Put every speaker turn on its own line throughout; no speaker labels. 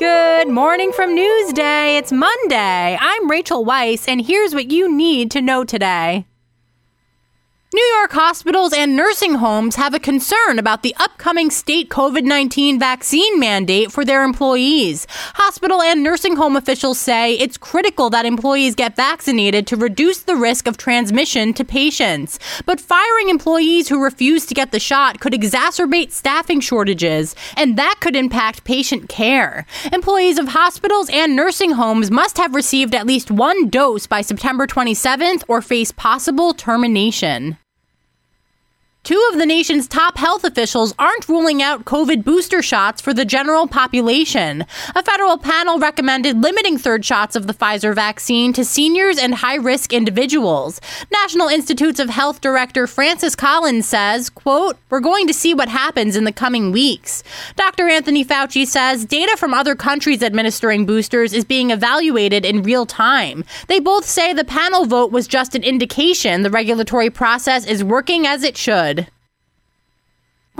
Good morning from Newsday. It's Monday. I'm Rachel Weiss, and here's what you need to know today. New York hospitals and nursing homes have a concern about the upcoming state COVID 19 vaccine mandate for their employees. Hospital and nursing home officials say it's critical that employees get vaccinated to reduce the risk of transmission to patients. But firing employees who refuse to get the shot could exacerbate staffing shortages, and that could impact patient care. Employees of hospitals and nursing homes must have received at least one dose by September 27th or face possible termination. Two of the nation's top health officials aren't ruling out COVID booster shots for the general population. A federal panel recommended limiting third shots of the Pfizer vaccine to seniors and high risk individuals. National Institutes of Health Director Francis Collins says, quote, We're going to see what happens in the coming weeks. Dr. Anthony Fauci says data from other countries administering boosters is being evaluated in real time. They both say the panel vote was just an indication the regulatory process is working as it should.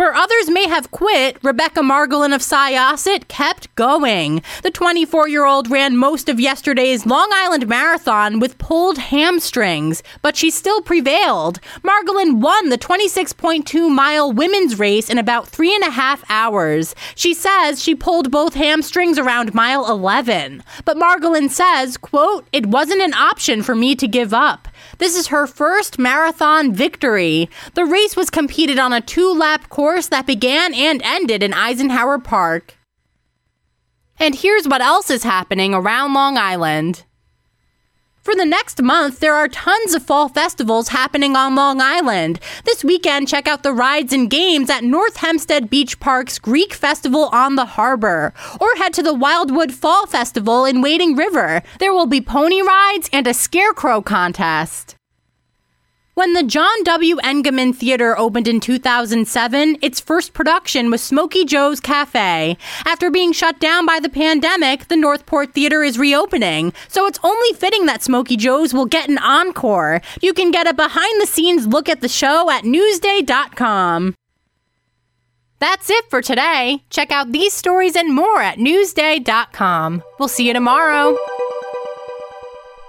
Where others may have quit, Rebecca Margolin of Syosset kept going. The 24 year old ran most of yesterday's Long Island Marathon with pulled hamstrings, but she still prevailed. Margolin won the 26.2 mile women's race in about three and a half hours. She says she pulled both hamstrings around mile 11. But Margolin says, quote, it wasn't an option for me to give up. This is her first marathon victory. The race was competed on a two lap course that began and ended in Eisenhower Park. And here's what else is happening around Long Island. For the next month, there are tons of fall festivals happening on Long Island. This weekend, check out the rides and games at North Hempstead Beach Park's Greek Festival on the Harbor, or head to the Wildwood Fall Festival in Wading River. There will be pony rides and a scarecrow contest. When the John W. Engeman Theater opened in 2007, its first production was Smokey Joe's Cafe. After being shut down by the pandemic, the Northport Theater is reopening, so it's only fitting that Smokey Joe's will get an encore. You can get a behind the scenes look at the show at Newsday.com. That's it for today. Check out these stories and more at Newsday.com. We'll see you tomorrow.